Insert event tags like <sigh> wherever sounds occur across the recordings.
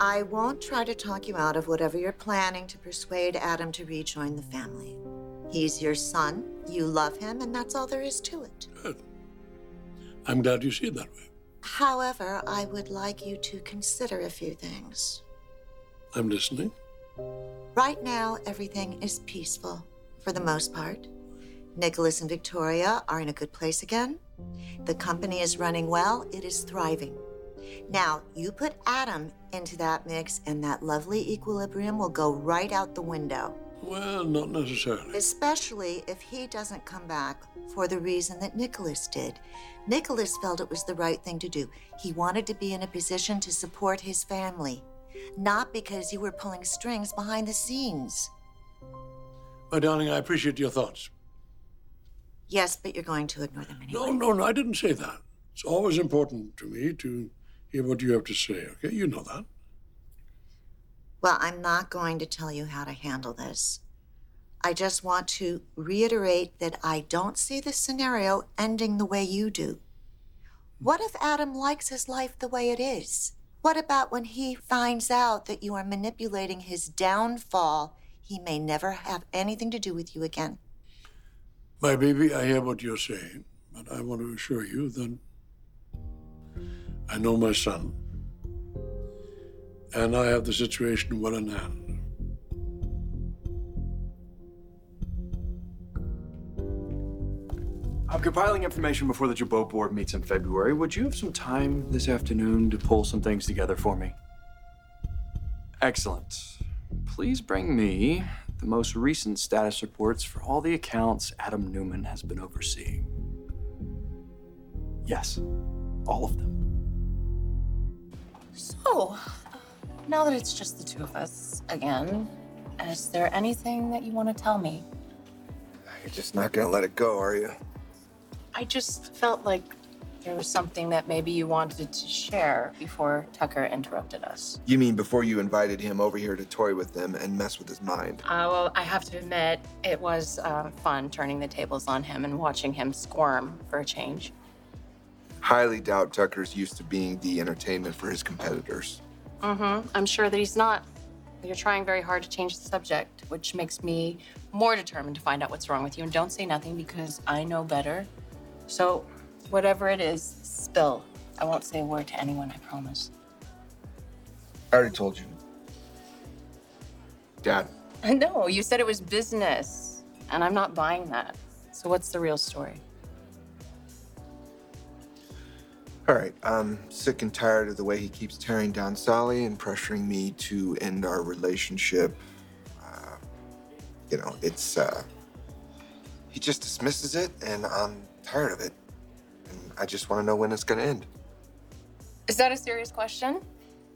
I won't try to talk you out of whatever you're planning to persuade Adam to rejoin the family. He's your son, you love him, and that's all there is to it. Good. I'm glad you see it that way. However, I would like you to consider a few things. I'm listening. Right now, everything is peaceful, for the most part. Nicholas and Victoria are in a good place again. The company is running well, it is thriving. Now, you put Adam into that mix, and that lovely equilibrium will go right out the window. Well, not necessarily. Especially if he doesn't come back for the reason that Nicholas did. Nicholas felt it was the right thing to do. He wanted to be in a position to support his family, not because you were pulling strings behind the scenes. My darling, I appreciate your thoughts. Yes, but you're going to ignore them anyway. No, no, no, I didn't say that. It's always important to me to hear what you have to say, okay? You know that. Well, I'm not going to tell you how to handle this. I just want to reiterate that I don't see the scenario ending the way you do. What if Adam likes his life the way it is? What about when he finds out that you are manipulating his downfall? He may never have anything to do with you again. My baby, I hear what you're saying, but I want to assure you that I know my son, and I have the situation well in hand. I'm compiling information before the Jabot board meets in February. Would you have some time this afternoon to pull some things together for me? Excellent. Please bring me the most recent status reports for all the accounts Adam Newman has been overseeing. Yes, all of them. So, now that it's just the two of us again, is there anything that you want to tell me? You're just not gonna let it go, are you? I just felt like there was something that maybe you wanted to share before Tucker interrupted us. You mean before you invited him over here to toy with them and mess with his mind? Uh, well, I have to admit, it was uh, fun turning the tables on him and watching him squirm for a change. Highly doubt Tucker's used to being the entertainment for his competitors. Mm-hmm. I'm sure that he's not. You're trying very hard to change the subject, which makes me more determined to find out what's wrong with you. And don't say nothing because I know better. So, whatever it is, spill. I won't say a word to anyone, I promise. I already told you. Dad, <laughs> No, you said it was business, and I'm not buying that. So, what's the real story? All right, I'm sick and tired of the way he keeps tearing down Sally and pressuring me to end our relationship. Uh, you know, it's, uh, he just dismisses it, and I'm tired of it. And I just want to know when it's going to end. Is that a serious question?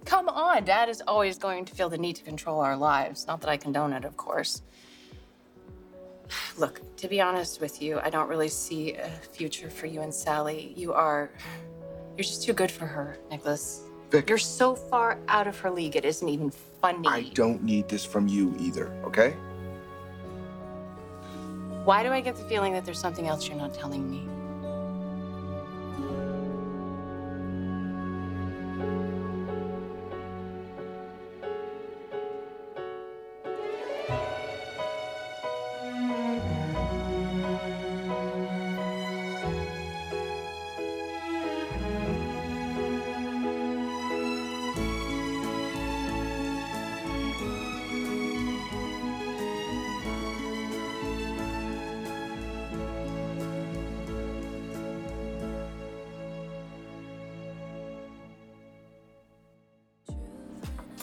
Come on, Dad is always going to feel the need to control our lives. Not that I condone it, of course. <sighs> Look, to be honest with you, I don't really see a future for you and Sally. You are. You're just too good for her, Nicholas. Vic. You're so far out of her league, it isn't even funny. I don't need this from you either, okay? Why do I get the feeling that there's something else you're not telling me?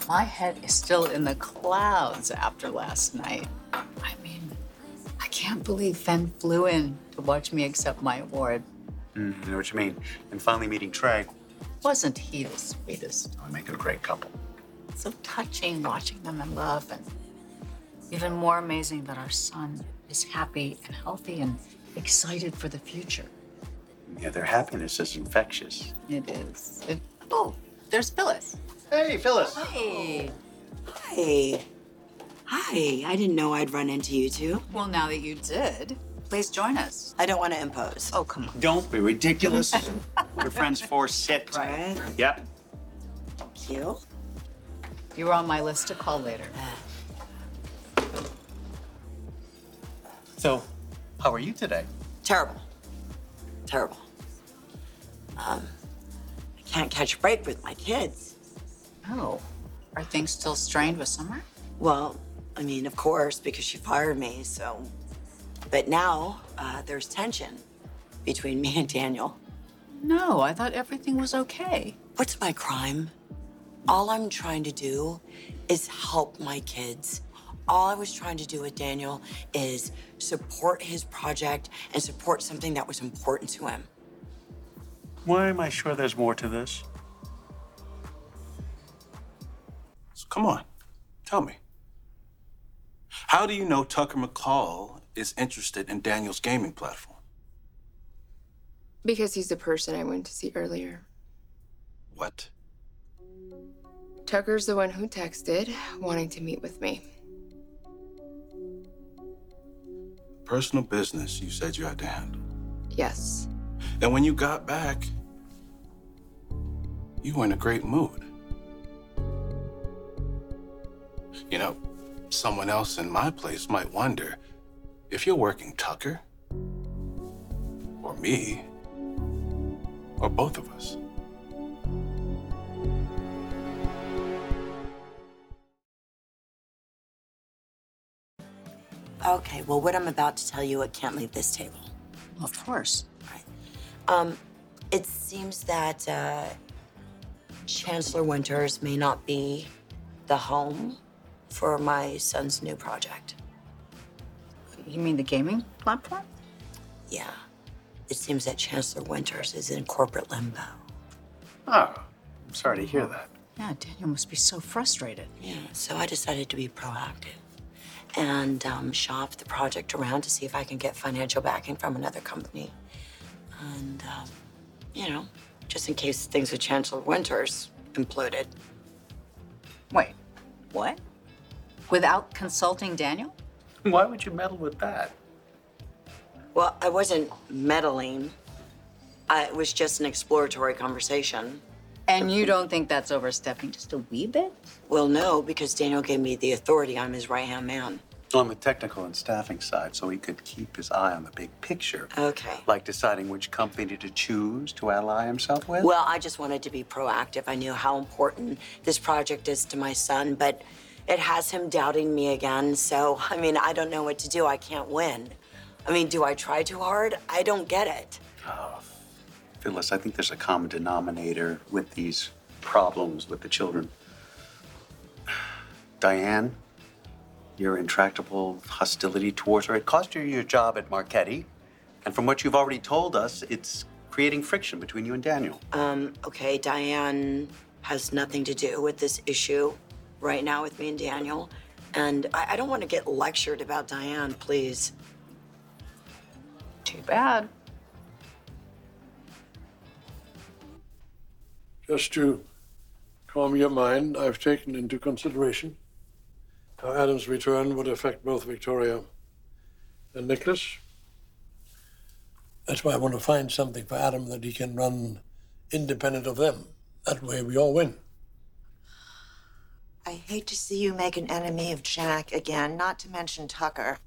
My head is still in the clouds after last night. I mean, I can't believe Fen flew in to watch me accept my award. Mm, I know what you mean. And finally meeting Trey, Wasn't he the sweetest? I make a great couple. So touching watching them in love, and even more amazing that our son is happy and healthy and excited for the future. Yeah, their happiness is infectious. It is. It, oh, there's Phyllis. Hey, Phyllis. Hey. Hi. Hi. I didn't know I'd run into you two. Well, now that you did, please join us. I don't want to impose. Oh, come on. Don't be ridiculous. <laughs> Your friends for sit. Right? Yep. Thank you. You were on my list to call later. So, how are you today? Terrible. Terrible. Um, I can't catch a break with my kids. Oh. Are things still strained with Summer? Well, I mean, of course, because she fired me, so. But now uh, there's tension between <laughs> me and Daniel. No, I thought everything was okay. What's my crime? All I'm trying to do is help my kids. All I was trying to do with Daniel is support his project and support something that was important to him. Why am I sure there's more to this? So come on, tell me. How do you know Tucker McCall is interested in Daniel's gaming platform? Because he's the person I went to see earlier. What? Tucker's the one who texted, wanting to meet with me. Personal business you said you had to handle. Yes. And when you got back, you were in a great mood. You know, someone else in my place might wonder if you're working Tucker, or me, or both of us. Okay, well, what I'm about to tell you, it can't leave this table. Of course. Um, it seems that uh, Chancellor Winters may not be the home for my son's new project. You mean the gaming platform? Yeah. It seems that Chancellor Winters is in corporate limbo. Oh, I'm sorry to hear that. Yeah, Daniel must be so frustrated. Yeah, so I decided to be proactive and um, shop the project around to see if I can get financial backing from another company. And, um, you know, just in case things with Chancellor Winters imploded. Wait, what? Without consulting Daniel? Why would you meddle with that? Well, I wasn't meddling. I, it was just an exploratory conversation. And you don't think that's overstepping just a wee bit? Well, no, because Daniel gave me the authority. I'm his right hand man. On the technical and staffing side, so he could keep his eye on the big picture. Okay. Like deciding which company to choose to ally himself with? Well, I just wanted to be proactive. I knew how important this project is to my son, but it has him doubting me again. So, I mean, I don't know what to do. I can't win. I mean, do I try too hard? I don't get it. Oh, Phyllis, I think there's a common denominator with these problems with the children. <sighs> Diane, your intractable hostility towards her, it cost you your job at Marchetti. And from what you've already told us, it's creating friction between you and Daniel. Um, okay, Diane has nothing to do with this issue right now with me and Daniel. And I, I don't want to get lectured about Diane, please. Too bad. Just to calm your mind, I've taken into consideration how Adam's return would affect both Victoria and Nicholas. That's why I want to find something for Adam that he can run independent of them. That way we all win. I hate to see you make an enemy of Jack again, not to mention Tucker.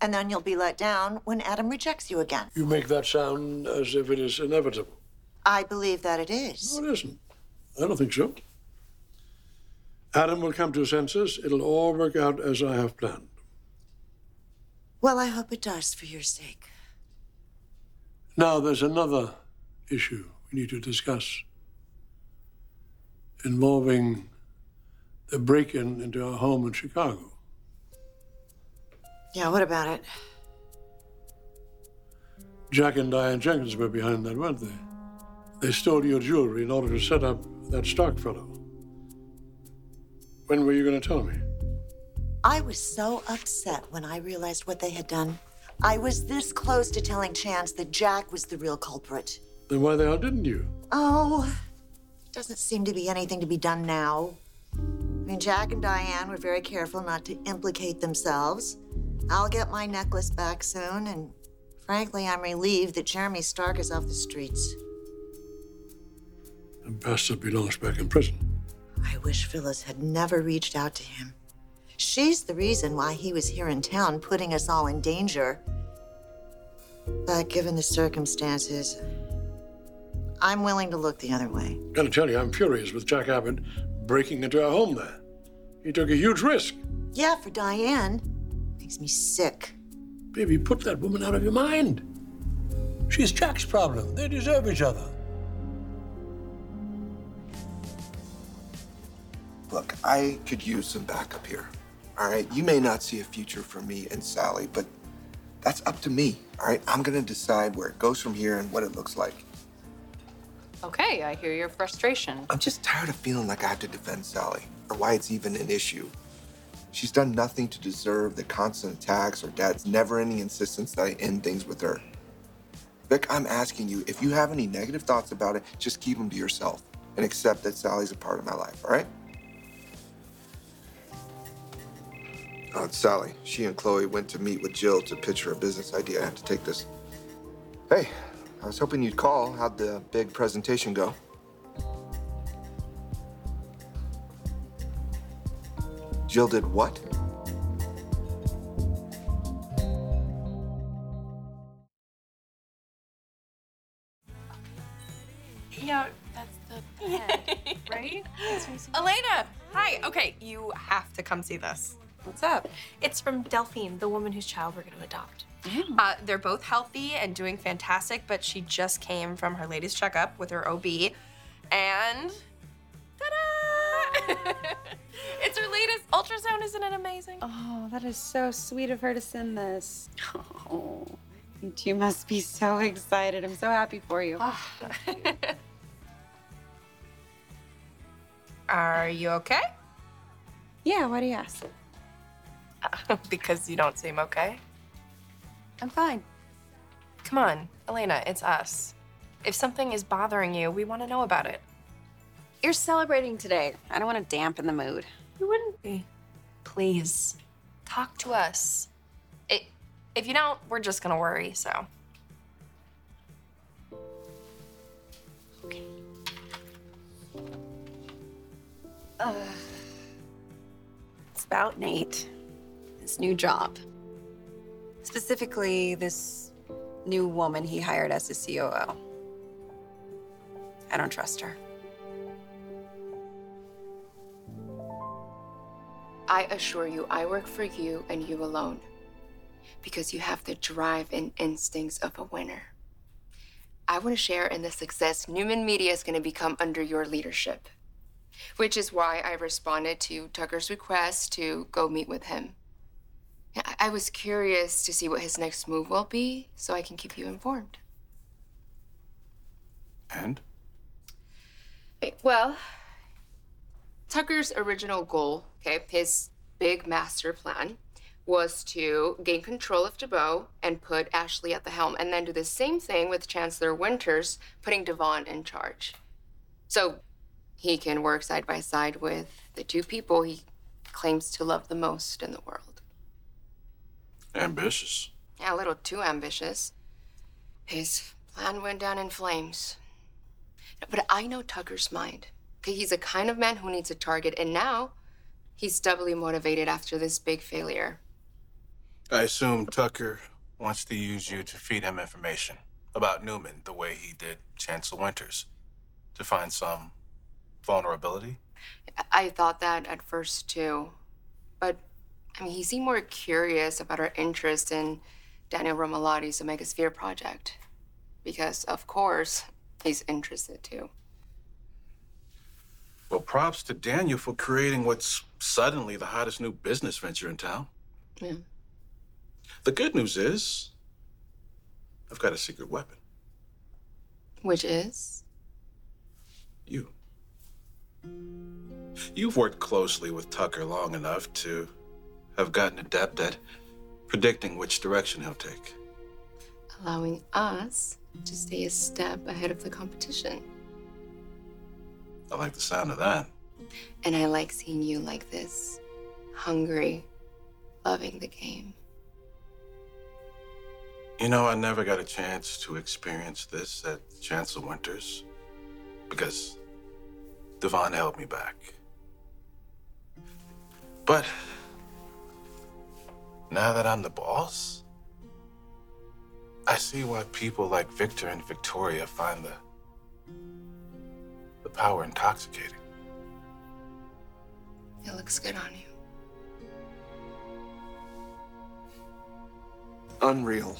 And then you'll be let down when Adam rejects you again. You make that sound as if it is inevitable. I believe that it is. No, it isn't. I don't think so. Adam will come to his senses. It'll all work out as I have planned. Well, I hope it does for your sake. Now, there's another issue we need to discuss involving the break in into our home in Chicago. Yeah, what about it? Jack and Diane Jenkins were behind that, weren't they? They stole your jewelry in order to set up that Stark fellow. When were you going to tell me? I was so upset when I realized what they had done. I was this close to telling Chance that Jack was the real culprit. Then why the hell didn't you? Oh, doesn't seem to be anything to be done now. I mean, Jack and Diane were very careful not to implicate themselves. I'll get my necklace back soon, and frankly, I'm relieved that Jeremy Stark is off the streets. And Pastor belongs back in prison. I wish Phyllis had never reached out to him. She's the reason why he was here in town, putting us all in danger. But given the circumstances, I'm willing to look the other way. Gotta tell you, I'm furious with Jack Abbott breaking into our home there. He took a huge risk. Yeah, for Diane. Makes me sick. Baby, put that woman out of your mind. She's Jack's problem. They deserve each other. Look, I could use some backup here. All right, you may not see a future for me and Sally, but that's up to me. All right, I'm gonna decide where it goes from here and what it looks like. Okay, I hear your frustration. I'm just tired of feeling like I have to defend Sally, or why it's even an issue. She's done nothing to deserve the constant attacks or Dad's never-ending insistence that I end things with her. Vic, I'm asking you, if you have any negative thoughts about it, just keep them to yourself and accept that Sally's a part of my life, all right? Oh, it's Sally. She and Chloe went to meet with Jill to pitch her a business idea. I have to take this. Hey, I was hoping you'd call. How'd the big presentation go? Jill did what? Yeah, that's the <laughs> head, right? Elena, hi. Okay, you have to come see this. What's up? It's from Delphine, the woman whose child we're going to adopt. Uh, they're both healthy and doing fantastic, but she just came from her latest checkup with her OB, and ta-da! <laughs> it's her latest ultrasound. Isn't it amazing? Oh, that is so sweet of her to send this. Oh, you two must be so excited. I'm so happy for you. <laughs> Are you okay? Yeah, why do you ask? <laughs> because you don't seem okay. I'm fine. Come on, Elena, it's us. If something is bothering you, we want to know about it. You're celebrating today. I don't want to dampen the mood. You wouldn't be. Please, talk to us. It, if you don't, we're just gonna worry, so. Okay. It's about Nate, his new job. Specifically, this new woman he hired as his COO. I don't trust her. I assure you, I work for you and you alone. Because you have the drive and instincts of a winner. I want to share in the success Newman Media is going to become under your leadership. Which is why I responded to Tucker's request to go meet with him. I- I was curious to see what his next move will be so I can keep you informed. And? Well, Tucker's original goal, okay, his big master plan, was to gain control of Jabot and put Ashley at the helm, and then do the same thing with Chancellor Winters, putting Devon in charge. So he can work side by side with the two people he claims to love the most in the world. Ambitious. Yeah, a little too ambitious. His plan went down in flames. But I know Tucker's mind. Okay, he's a kind of man who needs a target, and now he's doubly motivated after this big failure. I assume Tucker wants to use you to feed him information about Newman the way he did Chancellor Winters to find some vulnerability. I- I thought that at first too. But I mean, he seemed more curious about our interest in Daniel Romalotti's Omega Sphere project. Because, of course, he's interested too. Well, props to Daniel for creating what's suddenly the hottest new business venture in town. Yeah. The good news is, I've got a secret weapon. Which is? You. You've worked closely with Tucker long enough to have gotten adept at predicting which direction he'll take. allowing us to stay a step ahead of the competition. I like the sound of that. And I like seeing you like this hungry, loving the game. You know, I never got a chance to experience this at Chancellor Winters because Devon held me back. But now that I'm the boss, I see why people like Victor and Victoria find the the power intoxicating. It looks good on you. Unreal.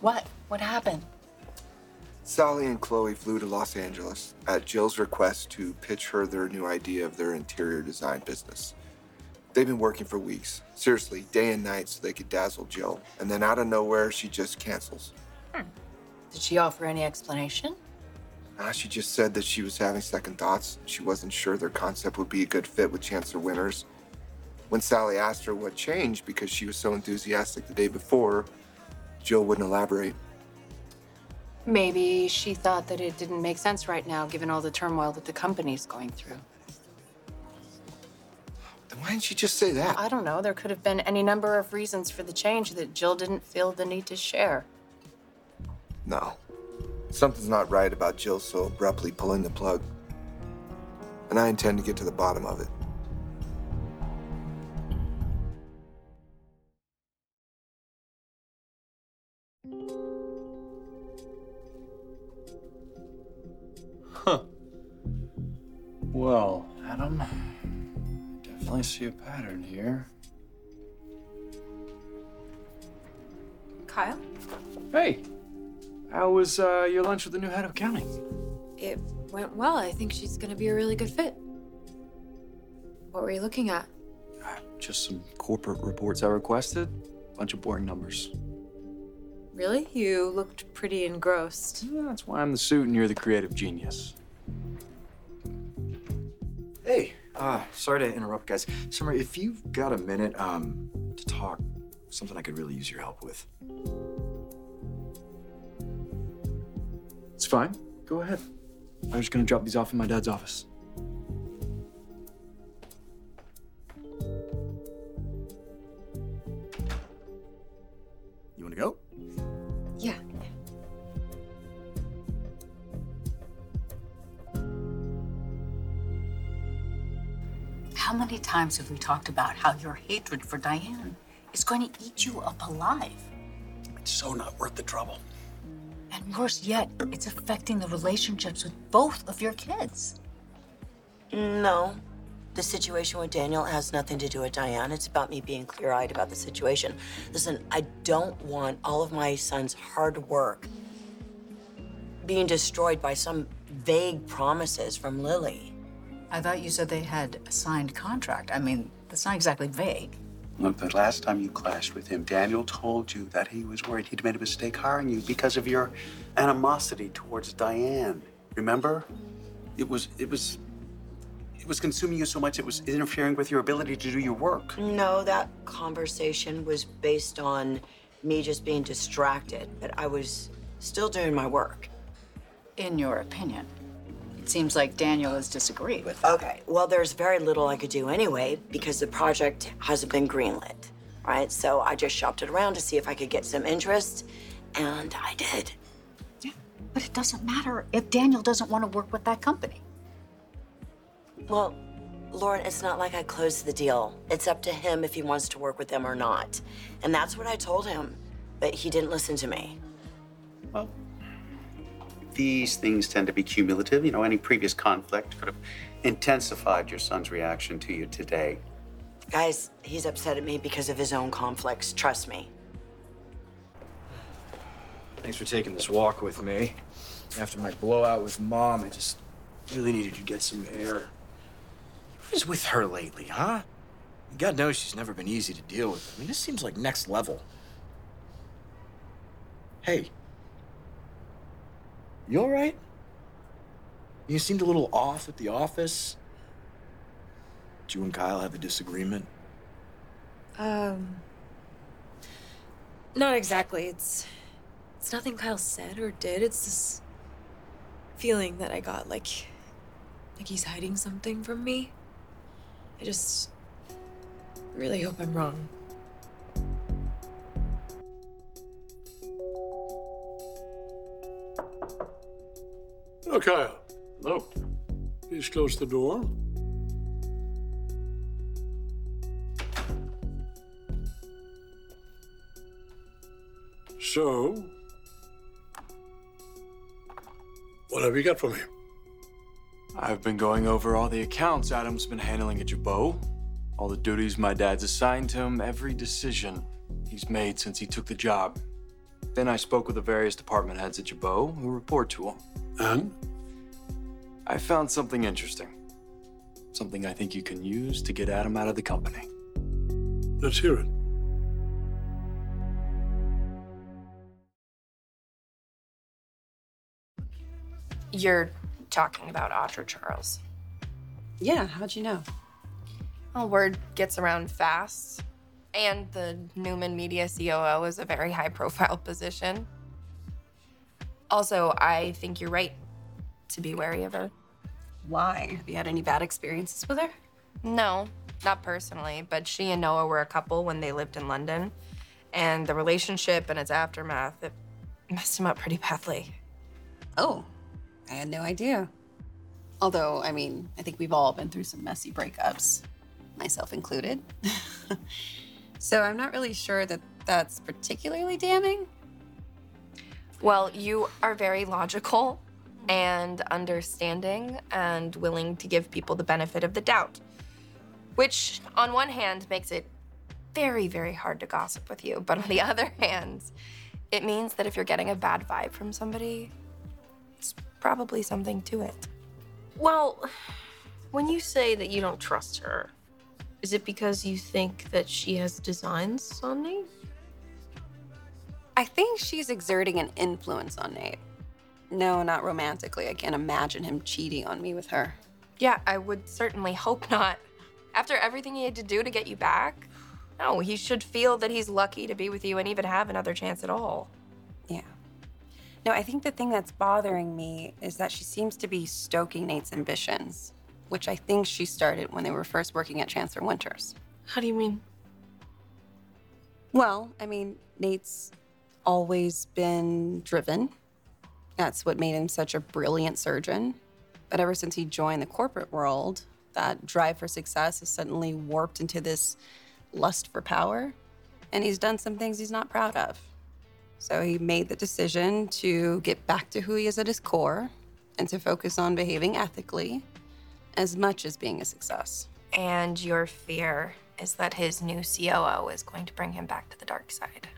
What? What happened? Sally and Chloe flew to Los Angeles at Jill's request to pitch her their new idea of their interior design business. They've been working for weeks, seriously, day and night, so they could dazzle Jill. And then out of nowhere, she just cancels. Did she offer any explanation? Ah, she just said that she was having second thoughts. She wasn't sure their concept would be a good fit with Chancellor Winters. When Sally asked her what changed because she was so enthusiastic the day before, Jill wouldn't elaborate. Maybe she thought that it didn't make sense right now, given all the turmoil that the company's going through. Then why didn't you just say that? I don't know. There could have been any number of reasons for the change that Jill didn't feel the need to share. No. Something's not right about Jill so abruptly pulling the plug. And I intend to get to the bottom of it. See a pattern here. Kyle? Hey, how was uh, your lunch with the new head of accounting? It went well. I think she's gonna be a really good fit. What were you looking at? Just some corporate reports I requested. Bunch of boring numbers. Really? You looked pretty engrossed. That's why I'm the suit and you're the creative genius. Uh, sorry to interrupt, guys. Summer, if you've got a minute, um, to talk, something I could really use your help with. It's fine. Go ahead. I was just gonna drop these off in my dad's office. Times have we talked about how your hatred for Diane is going to eat you up alive? It's so not worth the trouble. And worse yet, it's affecting the relationships with both of your kids. No. The situation with Daniel has nothing to do with Diane. It's about me being clear eyed about the situation. Listen, I don't want all of my son's hard work being destroyed by some vague promises from Lily. I thought you said they had a signed contract. I mean, that's not exactly vague. Look, the last time you clashed with him, Daniel told you that he was worried he'd made a mistake hiring you because of your animosity towards Diane. Remember? It was it was it was consuming you so much it was interfering with your ability to do your work. No, that conversation was based on me just being distracted, but I was still doing my work. In your opinion. It seems like Daniel has disagreed with that. Okay, well, there's very little I could do anyway because the project hasn't been greenlit, right? So I just shopped it around to see if I could get some interest, and I did. Yeah, But it doesn't matter if Daniel doesn't want to work with that company. Well, Lauren, it's not like I closed the deal. It's up to him if he wants to work with them or not. And that's what I told him, but he didn't listen to me. These things tend to be cumulative. You know, any previous conflict could have intensified your son's reaction to you today. Guys, he's upset at me because of his own conflicts. Trust me. Thanks for taking this walk with me. After my blowout with mom, I just really needed to get some air. What is with her lately, huh? God knows she's never been easy to deal with. I mean, this seems like next level. Hey. You all right? You seemed a little off at the office. Did you and Kyle have a disagreement? Um. Not exactly. It's. It's nothing Kyle said or did. It's this feeling that I got like. like he's hiding something from me. I just. really hope I'm wrong. Hello, Kyle. Hello. Please close the door. So, what have you got for me? I've been going over all the accounts Adam's been handling at Jabot, all the duties my dad's assigned him, every decision he's made since he took the job. Then I spoke with the various department heads at Jabot who report to him. And? I found something interesting. Something I think you can use to get Adam out of the company. Let's hear it. You're talking about Audra Charles. Yeah, how'd you know? Well, word gets around fast. And the Newman Media COO is a very high profile position. Also, I think you're right to be wary of her. Why? Have you had any bad experiences with her? No, not personally, but she and Noah were a couple when they lived in London. And the relationship and its aftermath, it messed him up pretty badly. Oh, I had no idea. Although, I mean, I think we've all been through some messy breakups, myself included. <laughs> so I'm not really sure that that's particularly damning. Well, you are very logical and understanding and willing to give people the benefit of the doubt, which, on one hand, makes it very, very hard to gossip with you. But on the <laughs> other hand, it means that if you're getting a bad vibe from somebody, it's probably something to it. Well, when you say that you don't trust her, is it because you think that she has designs on Nate? I think she's exerting an influence on Nate. No, not romantically. I can't imagine him cheating on me with her. Yeah, I would certainly hope not. After everything he had to do to get you back, no, he should feel that he's lucky to be with you and even have another chance at all. Yeah. No, I think the thing that's bothering me is that she seems to be stoking Nate's ambitions, which I think she started when they were first working at Chancellor Winters. How do you mean? Well, I mean, Nate's always been driven. That's what made him such a brilliant surgeon. But ever since he joined the corporate world, that drive for success has suddenly warped into this lust for power. And he's done some things he's not proud of. So he made the decision to get back to who he is at his core and to focus on behaving ethically as much as being a success. And your fear is that his new COO is going to bring him back to the dark side.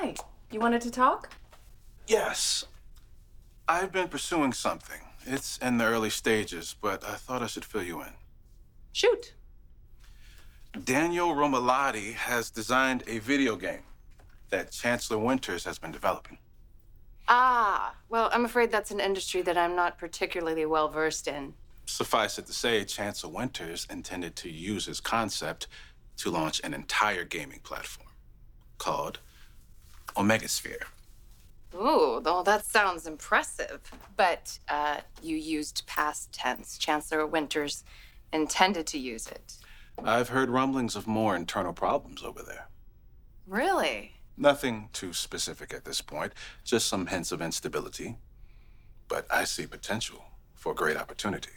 Hi, you wanted to talk? Yes. I've been pursuing something. It's in the early stages, but I thought I should fill you in. Shoot. Daniel Romalotti has designed a video game that Chancellor Winters has been developing. Ah, well, I'm afraid that's an industry that I'm not particularly well versed in. Suffice it to say, Chancellor Winters intended to use his concept to launch an entire gaming platform called Omegasphere. Ooh, well, that sounds impressive. But uh, you used past tense. Chancellor Winters intended to use it. I've heard rumblings of more internal problems over there. Really? Nothing too specific at this point, just some hints of instability. But I see potential for great opportunity.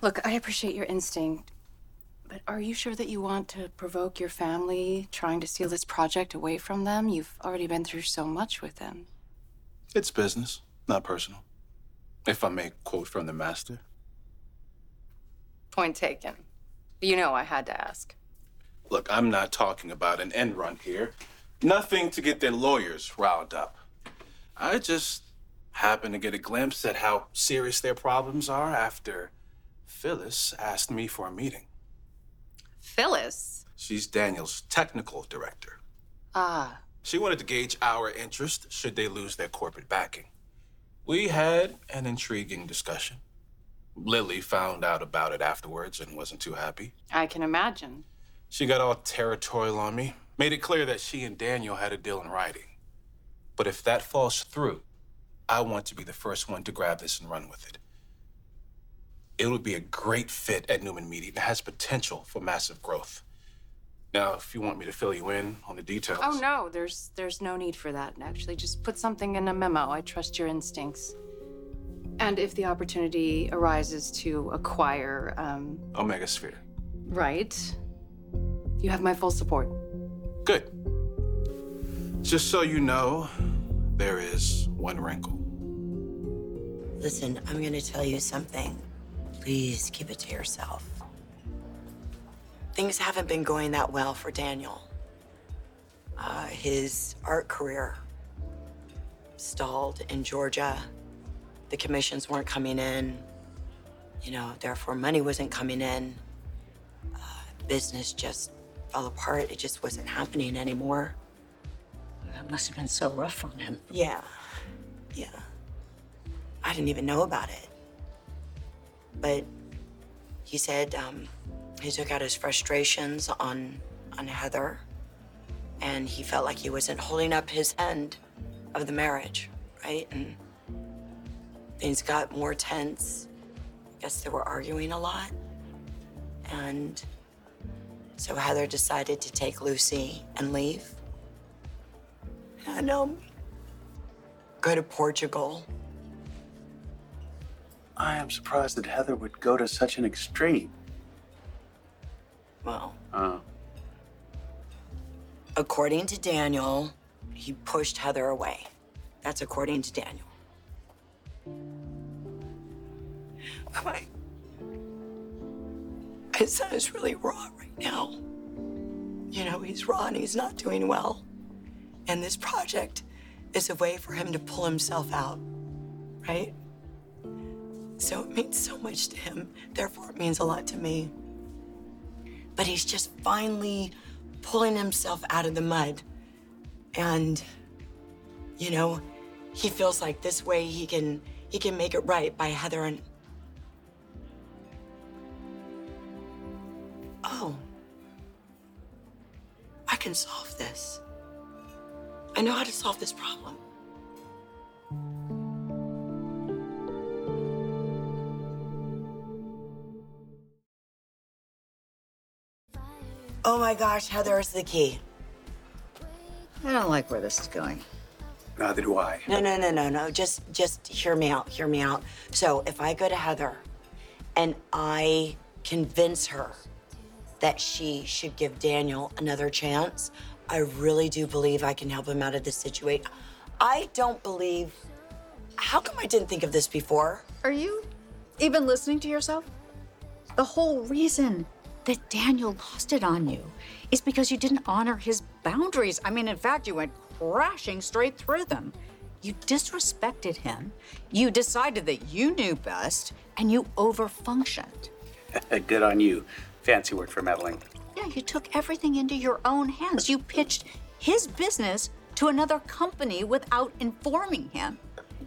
Look, I appreciate your instinct, but are you sure that you want to provoke your family trying to steal this project away from them? You've already been through so much with them. It's business, not personal. If I may quote from the master. Point taken. You know I had to ask. Look, I'm not talking about an end run here. Nothing to get their lawyers riled up. I just happened to get a glimpse at how serious their problems are after Phyllis asked me for a meeting. Phyllis? She's Daniel's technical director. Ah, She wanted to gauge our interest should they lose their corporate backing. We had an intriguing discussion. Lily found out about it afterwards and wasn't too happy. I can imagine. She got all territorial on me, made it clear that she and Daniel had a deal in writing. But if that falls through, I want to be the first one to grab this and run with it. It would be a great fit at Newman Media and has potential for massive growth. Now, if you want me to fill you in on the details. Oh no, there's there's no need for that. Actually, just put something in a memo. I trust your instincts. And if the opportunity arises to acquire, um, Omega Sphere. right, You have my full support. Good. Just so you know, there is one wrinkle. Listen, I'm gonna tell you something. Please keep it to yourself. Things haven't been going that well for Daniel. Uh, his art career stalled in Georgia. The commissions weren't coming in. You know, therefore, money wasn't coming in. Uh, business just fell apart. It just wasn't happening anymore. That must have been so rough on him. Yeah. Yeah. I didn't even know about it. But he said um, he took out his frustrations on on Heather, and he felt like he wasn't holding up his end of the marriage, right? And things got more tense. I guess they were arguing a lot, and so Heather decided to take Lucy and leave. And um, go to Portugal. I am surprised that Heather would go to such an extreme. Well, Uh, according to Daniel, he pushed Heather away. That's according to Daniel. My, my son is really raw right now. You know, he's raw and he's not doing well. And this project is a way for him to pull himself out, right? So it means so much to him. Therefore, it means a lot to me. But he's just finally pulling himself out of the mud. And, you know, he feels like this way he can he can make it right by Heather and Oh. I can solve this. I know how to solve this problem. Oh my gosh, Heather is the key. I don't like where this is going. neither do I. No, no, no, no, no. Just just hear me out. Hear me out. So if I go to Heather and I convince her that she should give Daniel another chance, I really do believe I can help him out of this situation. I don't believe how come I didn't think of this before? Are you even listening to yourself? The whole reason that Daniel lost it on you is because you didn't honor his boundaries. I mean, in fact, you went crashing straight through them. You disrespected him, you decided that you knew best, and you overfunctioned. <laughs> Good on you. Fancy word for meddling. Yeah, you took everything into your own hands. You pitched his business to another company without informing him.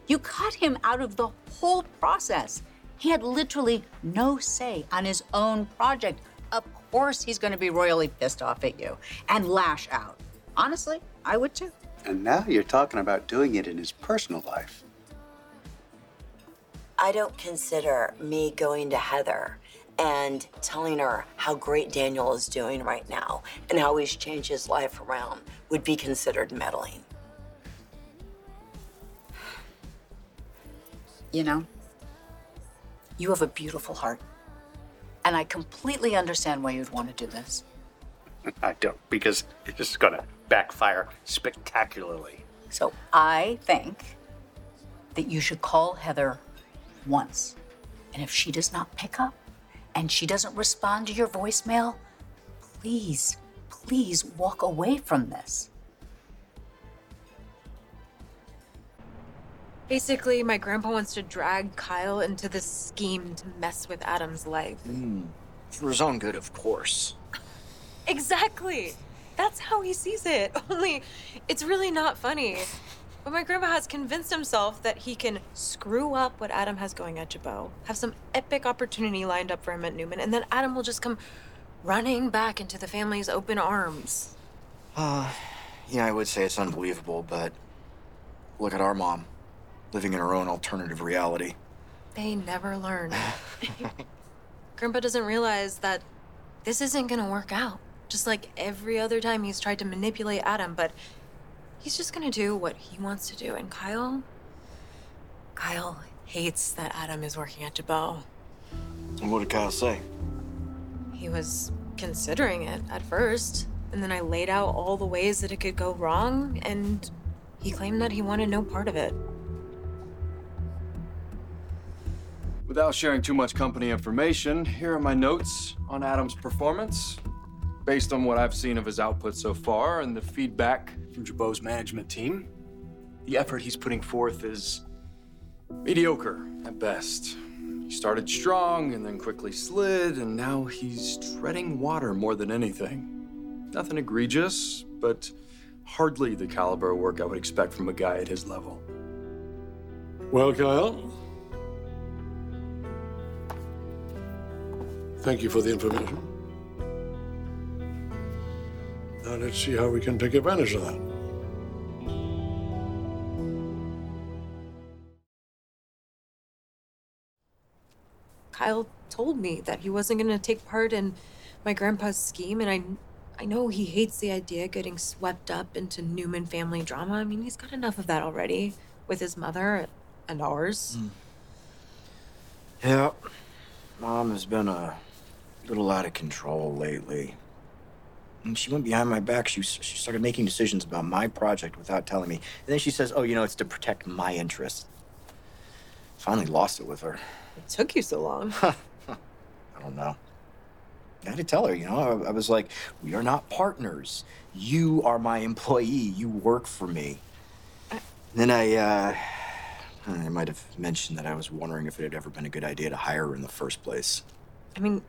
You cut him out of the whole process. He had literally no say on his own project. Of course, he's going to be royally pissed off at you and lash out. Honestly, I would too. And now you're talking about doing it in his personal life. I don't consider me going to Heather and telling her how great Daniel is doing right now and how he's changed his life around would be considered meddling. You know, you have a beautiful heart. And I completely understand why you'd want to do this. I don't, because it's just gonna backfire spectacularly. So I think that you should call Heather once. And if she does not pick up and she doesn't respond to your voicemail, please, please walk away from this. Basically, my grandpa wants to drag Kyle into this scheme to mess with Adam's life. Mm, for his own good, of course. Exactly. That's how he sees it. <laughs> Only it's really not funny. But my grandpa has convinced himself that he can screw up what Adam has going at Jabot, have some epic opportunity lined up for him at Newman, and then Adam will just come running back into the family's open arms. Uh, yeah, I would say it's unbelievable, but look at our mom, living in her own alternative reality. They never learn. <laughs> Grandpa doesn't realize that this isn't gonna work out. Just like every other time he's tried to manipulate Adam, but he's just gonna do what he wants to do. And Kyle, Kyle hates that Adam is working at Jabot. And what did Kyle say? He was considering it at first. And then I laid out all the ways that it could go wrong, and he claimed that he wanted no part of it. Without sharing too much company information, here are my notes on Adam's performance. Based on what I've seen of his output so far and the feedback from Jabot's management team, the effort he's putting forth is mediocre at best. He started strong and then quickly slid, and now he's treading water more than anything. Nothing egregious, but hardly the caliber of work I would expect from a guy at his level. Well, Kyle, thank you for the information. Now let's see how we can take advantage of that. Kyle told me that he wasn't going to take part in my grandpa's scheme, and I, I know he hates the idea of getting swept up into Newman family drama. I mean, he's got enough of that already with his mother and ours. Hmm. Yeah. Mom has been a little out of control lately. And she went behind my back. She, she started making decisions about my project without telling me. And then she says, oh, you know, it's to protect my interests. Finally lost it with her. It took you so long. <laughs> I don't know. I had to tell her, you know, I, I was like, we are not partners. You are my employee. You work for me. then I, uh, I might have mentioned that I was wondering if it had ever been a good idea to hire her in the first place. I mean,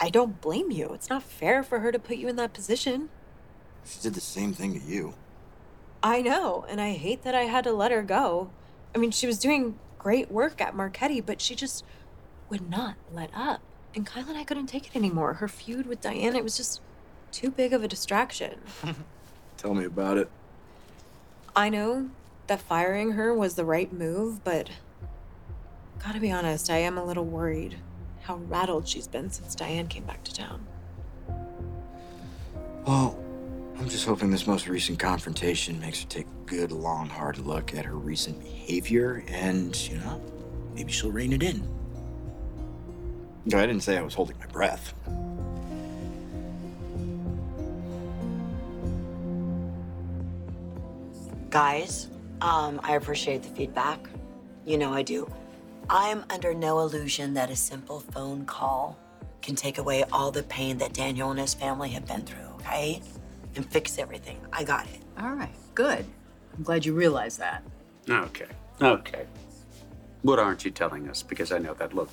I don't blame you. It's not fair for her to put you in that position. She did the same thing to you. I know, and I hate that I had to let her go. I mean, she was doing great work at Marchetti, but she just would not let up. And Kyle and I couldn't take it anymore. Her feud with Diane, it was just too big of a distraction. <laughs> Tell me about it. I know that firing her was the right move, but gotta be honest, I am a little worried how rattled she's been since Diane came back to town. Well, I'm just hoping this most recent confrontation makes her take a good, long, hard look at her recent behavior and, you know, maybe she'll rein it in. No, I didn't say I was holding my breath. Guys, um, I appreciate the feedback. You know I do. I'm under no illusion that a simple phone call can take away all the pain that Daniel and his family have been through, okay? And fix everything. I got it. All right, good. I'm glad you realize that. Okay, okay. What aren't you telling us? Because I know that. Look,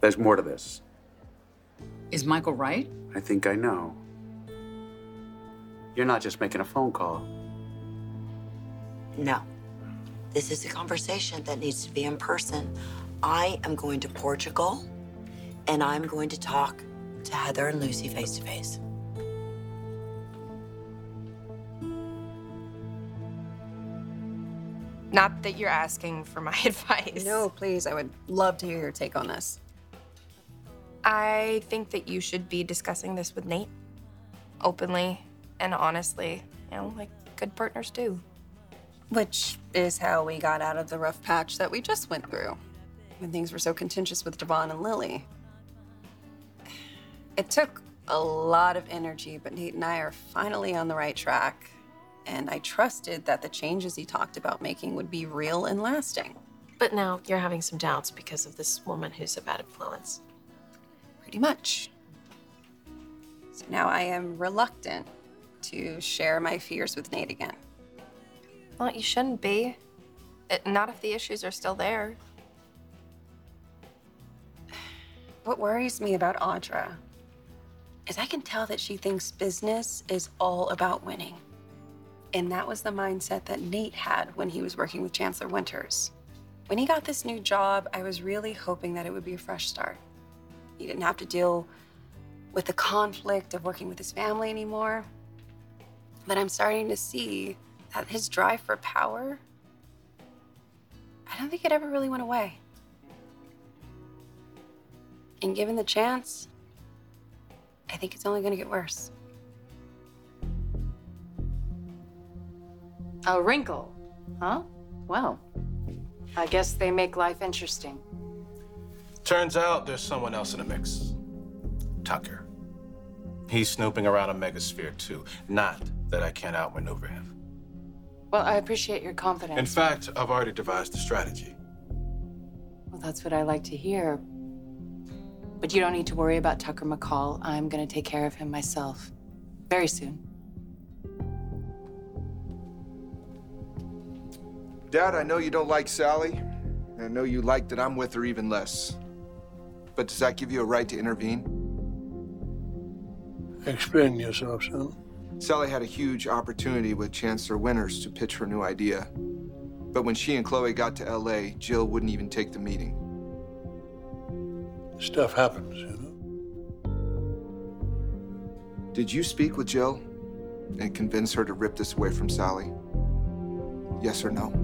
there's more to this. Is Michael right? I think I know. You're not just making a phone call. No. This is a conversation that needs to be in person. I am going to Portugal and I'm going to talk to Heather and Lucy face to face. Not that you're asking for my <laughs> advice. No, please. I would love to hear your take on this. I think that you should be discussing this with Nate openly and honestly, you know, like good partners do. Which is how we got out of the rough patch that we just went through when things were so contentious with Devon and Lily. It took a lot of energy, but Nate and I are finally on the right track. And I trusted that the changes he talked about making would be real and lasting. But now you're having some doubts because of this woman who's a bad influence. Pretty much. So now I am reluctant to share my fears with Nate again. Well, you shouldn't be. It, not if the issues are still there. What worries me about Audra is I can tell that she thinks business is all about winning. And that was the mindset that Nate had when he was working with Chancellor Winters. When he got this new job, I was really hoping that it would be a fresh start. He didn't have to deal with the conflict of working with his family anymore. But I'm starting to see that his drive for power, I don't think it ever really went away. And given the chance, I think it's only going to get worse. A wrinkle, huh? Well, I guess they make life interesting. Turns out there's someone else in the mix. Tucker. He's snooping around a megasphere too. Not that I can't outmaneuver him. Well, I appreciate your confidence. In fact, I've already devised a strategy. Well, that's what I like to hear. But you don't need to worry about Tucker McCall. I'm gonna take care of him myself. Very soon. Dad, I know you don't like Sally. and I know you like that I'm with her even less. But does that give you a right to intervene? Explain yourself, son. Sally had a huge opportunity with Chancellor Winters to pitch her new idea. But when she and Chloe got to LA, Jill wouldn't even take the meeting. Stuff happens, you know. Did you speak with Jill and convince her to rip this away from Sally? Yes or no?